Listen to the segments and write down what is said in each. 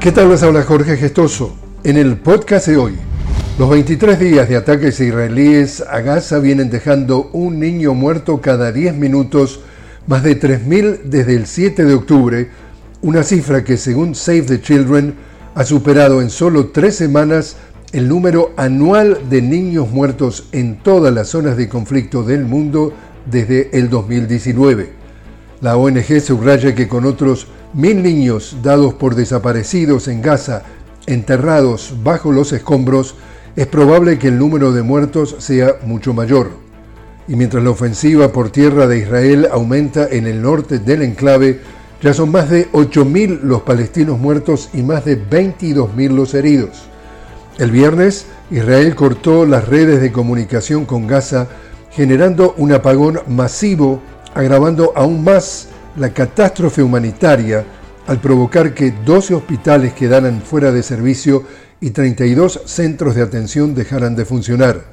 ¿Qué tal les habla Jorge Gestoso? En el podcast de hoy, los 23 días de ataques israelíes a Gaza vienen dejando un niño muerto cada 10 minutos, más de 3.000 desde el 7 de octubre, una cifra que según Save the Children ha superado en solo tres semanas el número anual de niños muertos en todas las zonas de conflicto del mundo desde el 2019. La ONG subraya que con otros mil niños dados por desaparecidos en Gaza, enterrados bajo los escombros, es probable que el número de muertos sea mucho mayor. Y mientras la ofensiva por tierra de Israel aumenta en el norte del enclave, ya son más de 8.000 los palestinos muertos y más de 22.000 los heridos. El viernes, Israel cortó las redes de comunicación con Gaza, generando un apagón masivo, agravando aún más la catástrofe humanitaria al provocar que 12 hospitales quedaran fuera de servicio y 32 centros de atención dejaran de funcionar.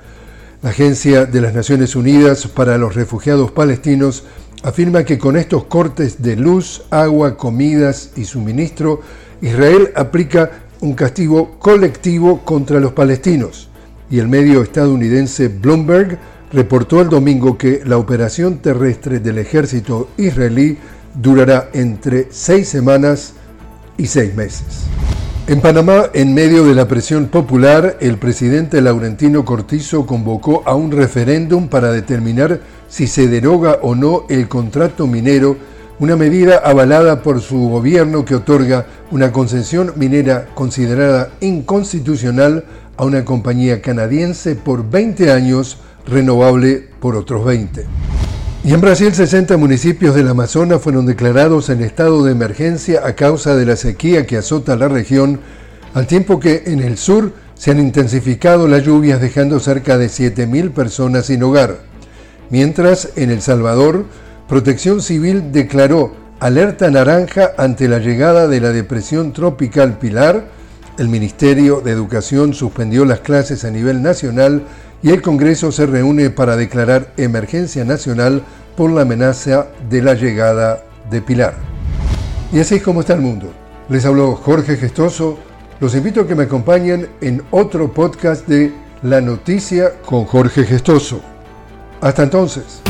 La Agencia de las Naciones Unidas para los Refugiados Palestinos afirma que con estos cortes de luz, agua, comidas y suministro, Israel aplica un castigo colectivo contra los palestinos. Y el medio estadounidense Bloomberg reportó el domingo que la operación terrestre del ejército israelí durará entre seis semanas y seis meses. En Panamá, en medio de la presión popular, el presidente Laurentino Cortizo convocó a un referéndum para determinar si se deroga o no el contrato minero una medida avalada por su gobierno que otorga una concesión minera considerada inconstitucional a una compañía canadiense por 20 años, renovable por otros 20. Y en Brasil 60 municipios del Amazonas fueron declarados en estado de emergencia a causa de la sequía que azota la región, al tiempo que en el sur se han intensificado las lluvias dejando cerca de 7.000 personas sin hogar. Mientras en El Salvador Protección Civil declaró alerta naranja ante la llegada de la depresión tropical Pilar, el Ministerio de Educación suspendió las clases a nivel nacional y el Congreso se reúne para declarar emergencia nacional por la amenaza de la llegada de Pilar. Y así es como está el mundo. Les habló Jorge Gestoso. Los invito a que me acompañen en otro podcast de La Noticia con Jorge Gestoso. Hasta entonces.